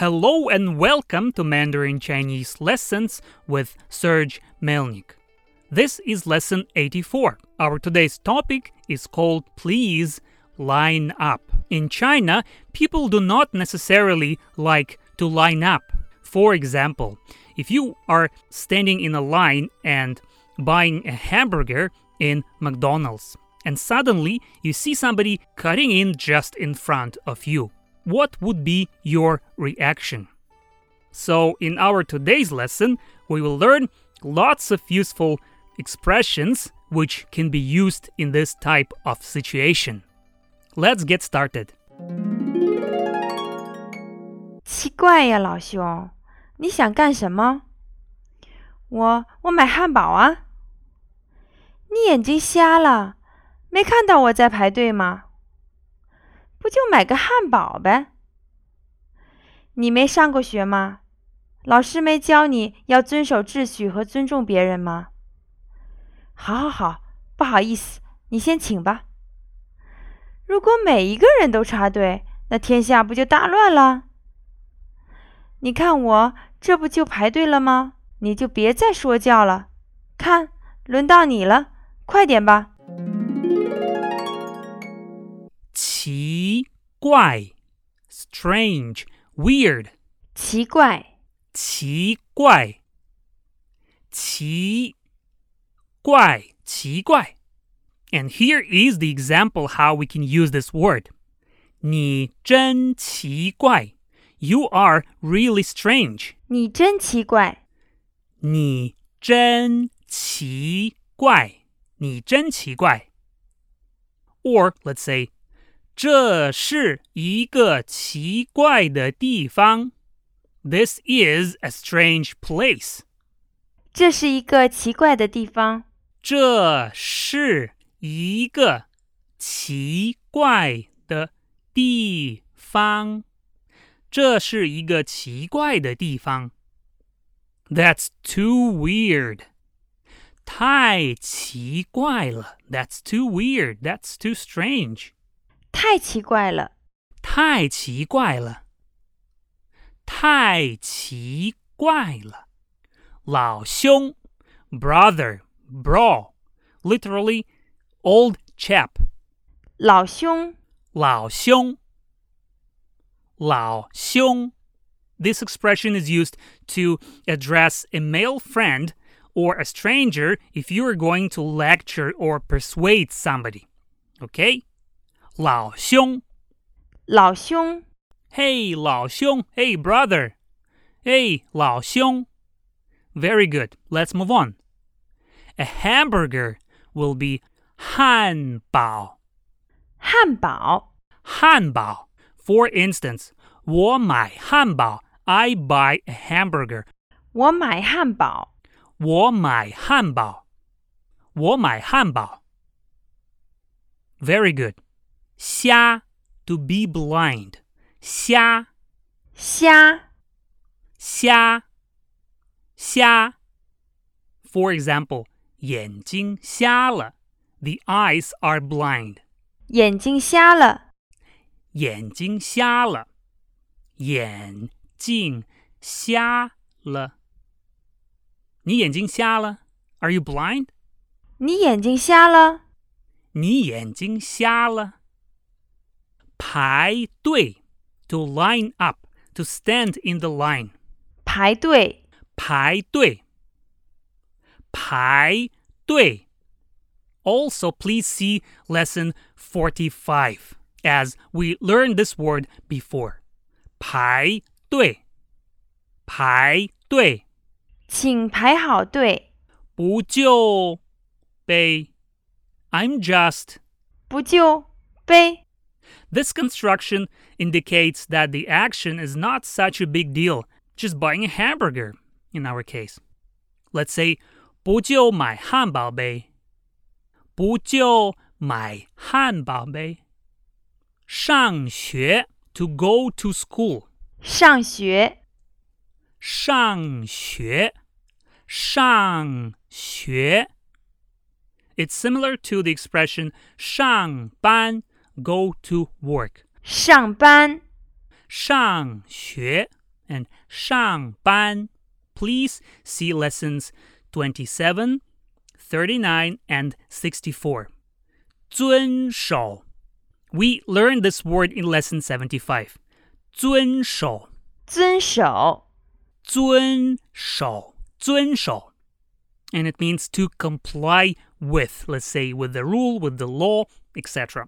Hello and welcome to Mandarin Chinese Lessons with Serge Melnyk. This is lesson 84. Our today's topic is called Please Line Up. In China, people do not necessarily like to line up. For example, if you are standing in a line and buying a hamburger in McDonald's, and suddenly you see somebody cutting in just in front of you, what would be your reaction? So, in our today's lesson, we will learn lots of useful expressions which can be used in this type of situation. Let's get started. 奇怪呀，老兄，你想干什么？我我买汉堡啊。你眼睛瞎了，没看到我在排队吗？ 就买个汉堡呗。你没上过学吗？老师没教你要遵守秩序和尊重别人吗？好，好，好，不好意思，你先请吧。如果每一个人都插队，那天下不就大乱了？你看我这不就排队了吗？你就别再说教了。看，轮到你了，快点吧。怪，strange, weird. 奇怪，奇怪，奇怪，奇怪。And here is the example how we can use this word. 你真奇怪. You are really strange. 你真奇怪。你真奇怪。你真奇怪. Or let's say, 这是一个奇怪的地方。This is a strange place. 这是一个奇怪的地方。这是一个奇怪的地方。这是一个奇怪的地方。That's too weird. 太奇怪了。That's too weird. That's too strange. 太奇怪了。太奇怪了。太奇怪了。老兄，brother, bro, literally old chap. 老兄，老兄，老兄. This expression is used to address a male friend or a stranger if you are going to lecture or persuade somebody. Okay? 老兄，老兄， Hey, 老兄. Hey, brother. Hey, 老兄. Very good. Let's move on. A hamburger will be 汉堡。汉堡，汉堡。For instance, 我买汉堡. I buy a hamburger. 我买汉堡。我买汉堡。我买汉堡。Very good. 瞎 to be blind. 瞎瞎，瞎瞎。For example, 眼睛瞎了. The eyes are blind. 眼睛瞎了。眼睛瞎了。眼睛瞎了。你眼睛瞎了？Are you blind? 你眼睛瞎了。你眼睛瞎了。 排队，to line up, to stand in the line。排队，排队，排队。Also, please see lesson 45 as we learned this word before. 排队，排队，请排好队。不就呗，I'm just 不就呗。This construction indicates that the action is not such a big deal, just buying a hamburger in our case. Let's say 不就买汉堡呗。不就买汉堡呗。上学 to go to school. 上学，上学，上学。It's similar to the expression 上班 go to work. 上班，上学 and 上班. Please see lessons 27, 39, and 64. 遵守. We learned this word in lesson 75. 遵守,遵守，遵守,遵守. And it means to comply with, let's say, with the rule, with the law, etc.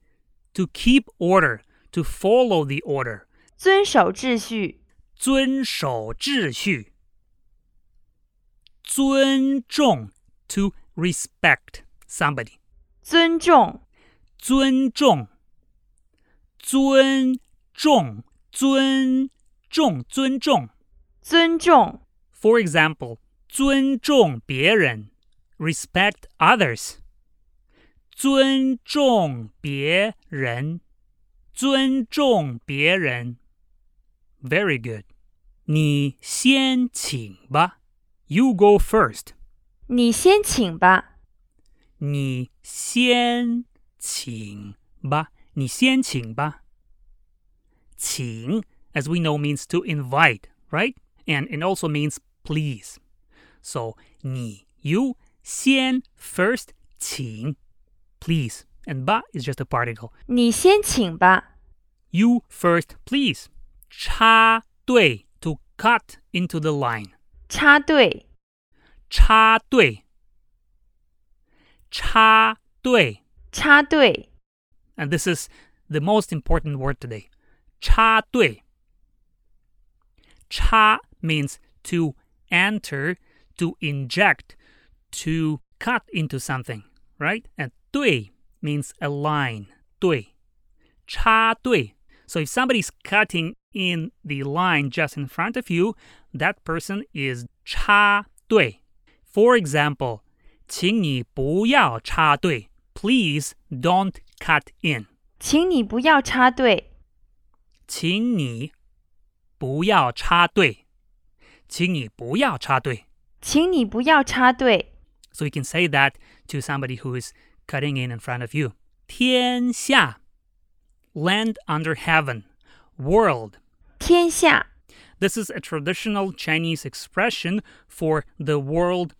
，to keep order, to follow the order，遵守秩序，遵守秩序。尊重 to respect somebody，尊重，尊重，尊重，尊重，尊重。尊重， For example, 尊重别人 respect others. 尊重别人尊重别人 Very good. 你先请吧 You go first. 你先请吧。你先请吧你先请吧请 as we know means to invite, right? And it also means please. So 你 you 先 first 请 please and 吧 is just a particle. 你先请吧。 You first please. 插队 to cut into the line. 插队，插队插队插队， and this is the most important word today. 插队插 means to enter, to inject, to cut into something, right? And 队 means a line. 队.插队. So if somebody's cutting in the line just in front of you, that person is 插队. For example, 请你不要插队. Please don't cut in. 请你不要插队。请你不要插队。请你不要插队。请你不要插队。So you can say that to somebody who is cutting in in front of you. 天下 land under heaven, world. 天下， This is a traditional Chinese expression for the world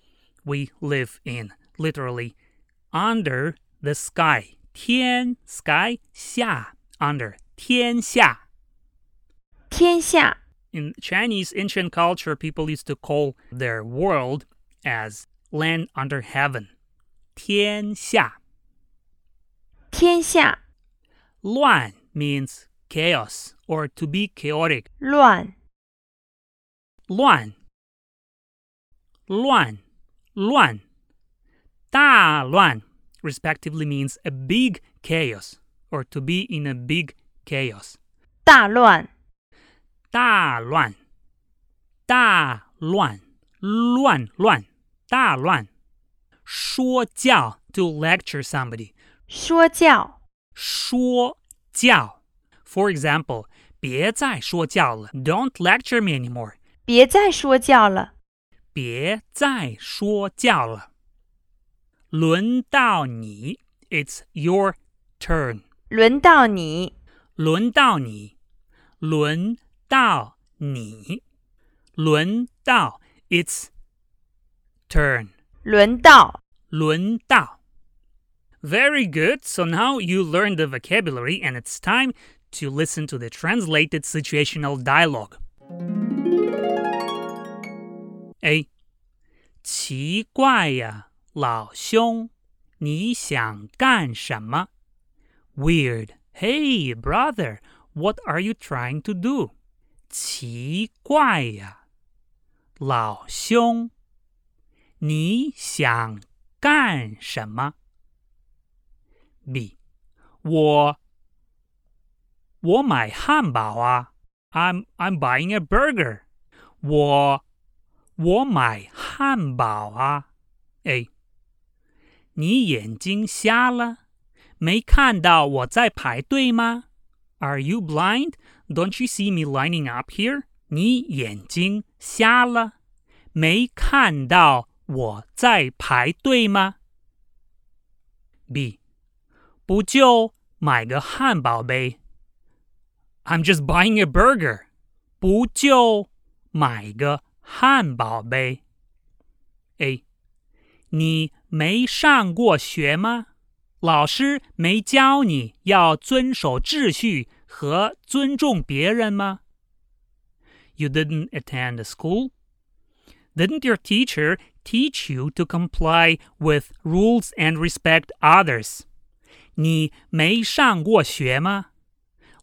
we live in, literally under the sky. 天 sky 下 under 天下。天下， In Chinese ancient culture, people used to call their world as land under heaven. 天下。天下，乱 means chaos or to be chaotic. 乱，乱，乱，乱，大乱 respectively means a big chaos or to be in a big chaos. 大乱，大乱，大乱，乱乱，大乱。 说教 to lecture somebody. 说教，说教。For example, 别再说教了. Don't lecture me anymore. 别再说教了。别再说教了。轮到你. It's your turn. 轮到你，轮到你。轮到你。轮到 It's turn. 轮到， 轮到. Very good. So now you learned the vocabulary and it's time to listen to the translated situational dialogue. A. 奇怪呀，老兄，你想干什么？Weird. Hey, brother, what are you trying to do? 奇怪呀，老兄，你想 干什么？B，我我买汉堡啊，I'm I'm buying a burger. 我我买汉堡啊。A，你眼睛瞎了，没看到我在排队吗？Are you blind? Don't you see me lining up here? 你眼睛瞎了，没看到 我在排队吗？B，不就买个汉堡呗？I'm just buying a burger. 不就买个汉堡呗？A，你没上过学吗？老师没教你要遵守秩序和尊重别人吗？You didn't attend school? Didn't your teacher teach you to comply with rules and respect others? 你没上过学吗？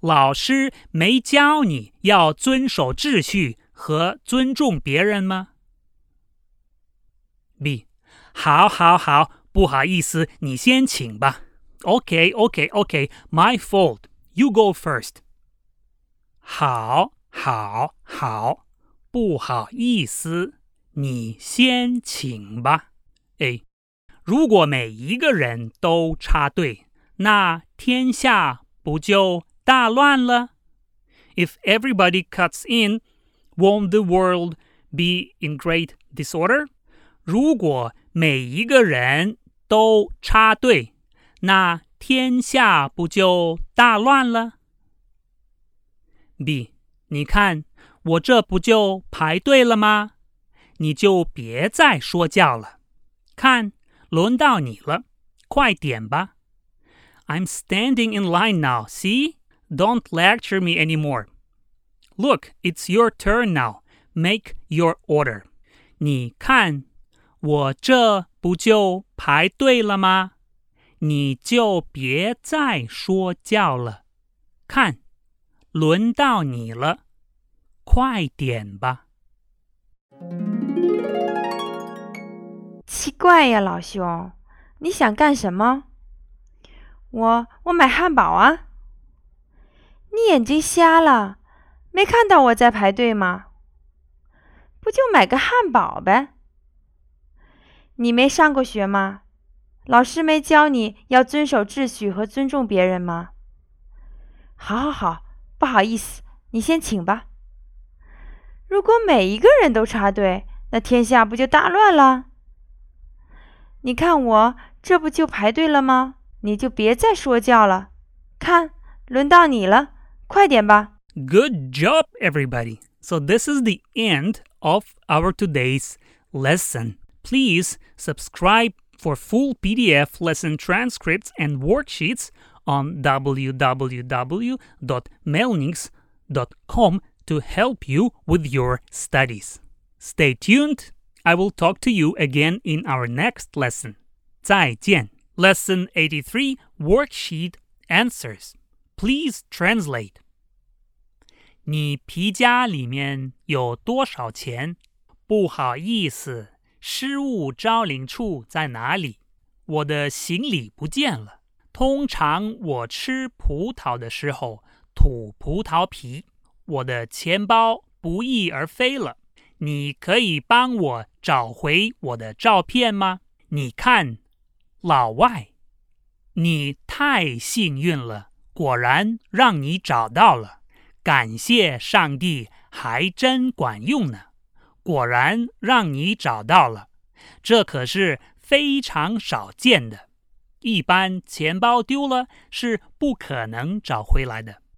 老师没教你要遵守秩序和尊重别人吗？B，好，好，好，不好意思，你先请吧。OK, OK, OK, my fault. You go first. 好，好，好，不好意思， 你先请吧。A，如果每一个人都插队，那天下不就大乱了？If everybody cuts in, won't the world be in great disorder? 如果每一个人都插队，那天下不就大乱了？B，你看我这不就排队了吗？你就别再说教了。看，轮到你了，快点吧。I'm standing in line now. See? Don't lecture me anymore. Look, it's your turn now. Make your order. 你看，我这不就排队了吗？你就别再说教了。看，轮到你了，快点吧。 奇怪呀，老兄，你想干什么？我我买汉堡啊。你眼睛瞎了，没看到我在排队吗？不就买个汉堡呗。你没上过学吗？老师没教你要遵守秩序和尊重别人吗？好，好，好，不好意思，你先请吧。如果每一个人都插队，那天下不就大乱了？你看我这不就排队了吗？你就别再说教了。看，轮到你了，快点吧。Good job, everybody. So this is the end of our today's lesson. Please subscribe for full PDF lesson transcripts and worksheets on www.melnyks.com to help you with your studies. Stay tuned. I will talk to you again in our next lesson. 再见. Lesson 83 Worksheet Answers. Please translate. 你皮夹里面有多少钱？不好意思，失物招领处在哪里？我的行李不见了。通常我吃葡萄的时候吐葡萄皮，我的钱包不翼而飞了。 你可以帮我找回我的照片吗？你看，老外，你太幸运了，果然让你找到了。感谢上帝，还真管用呢！果然让你找到了，这可是非常少见的。一般钱包丢了是不可能找回来的。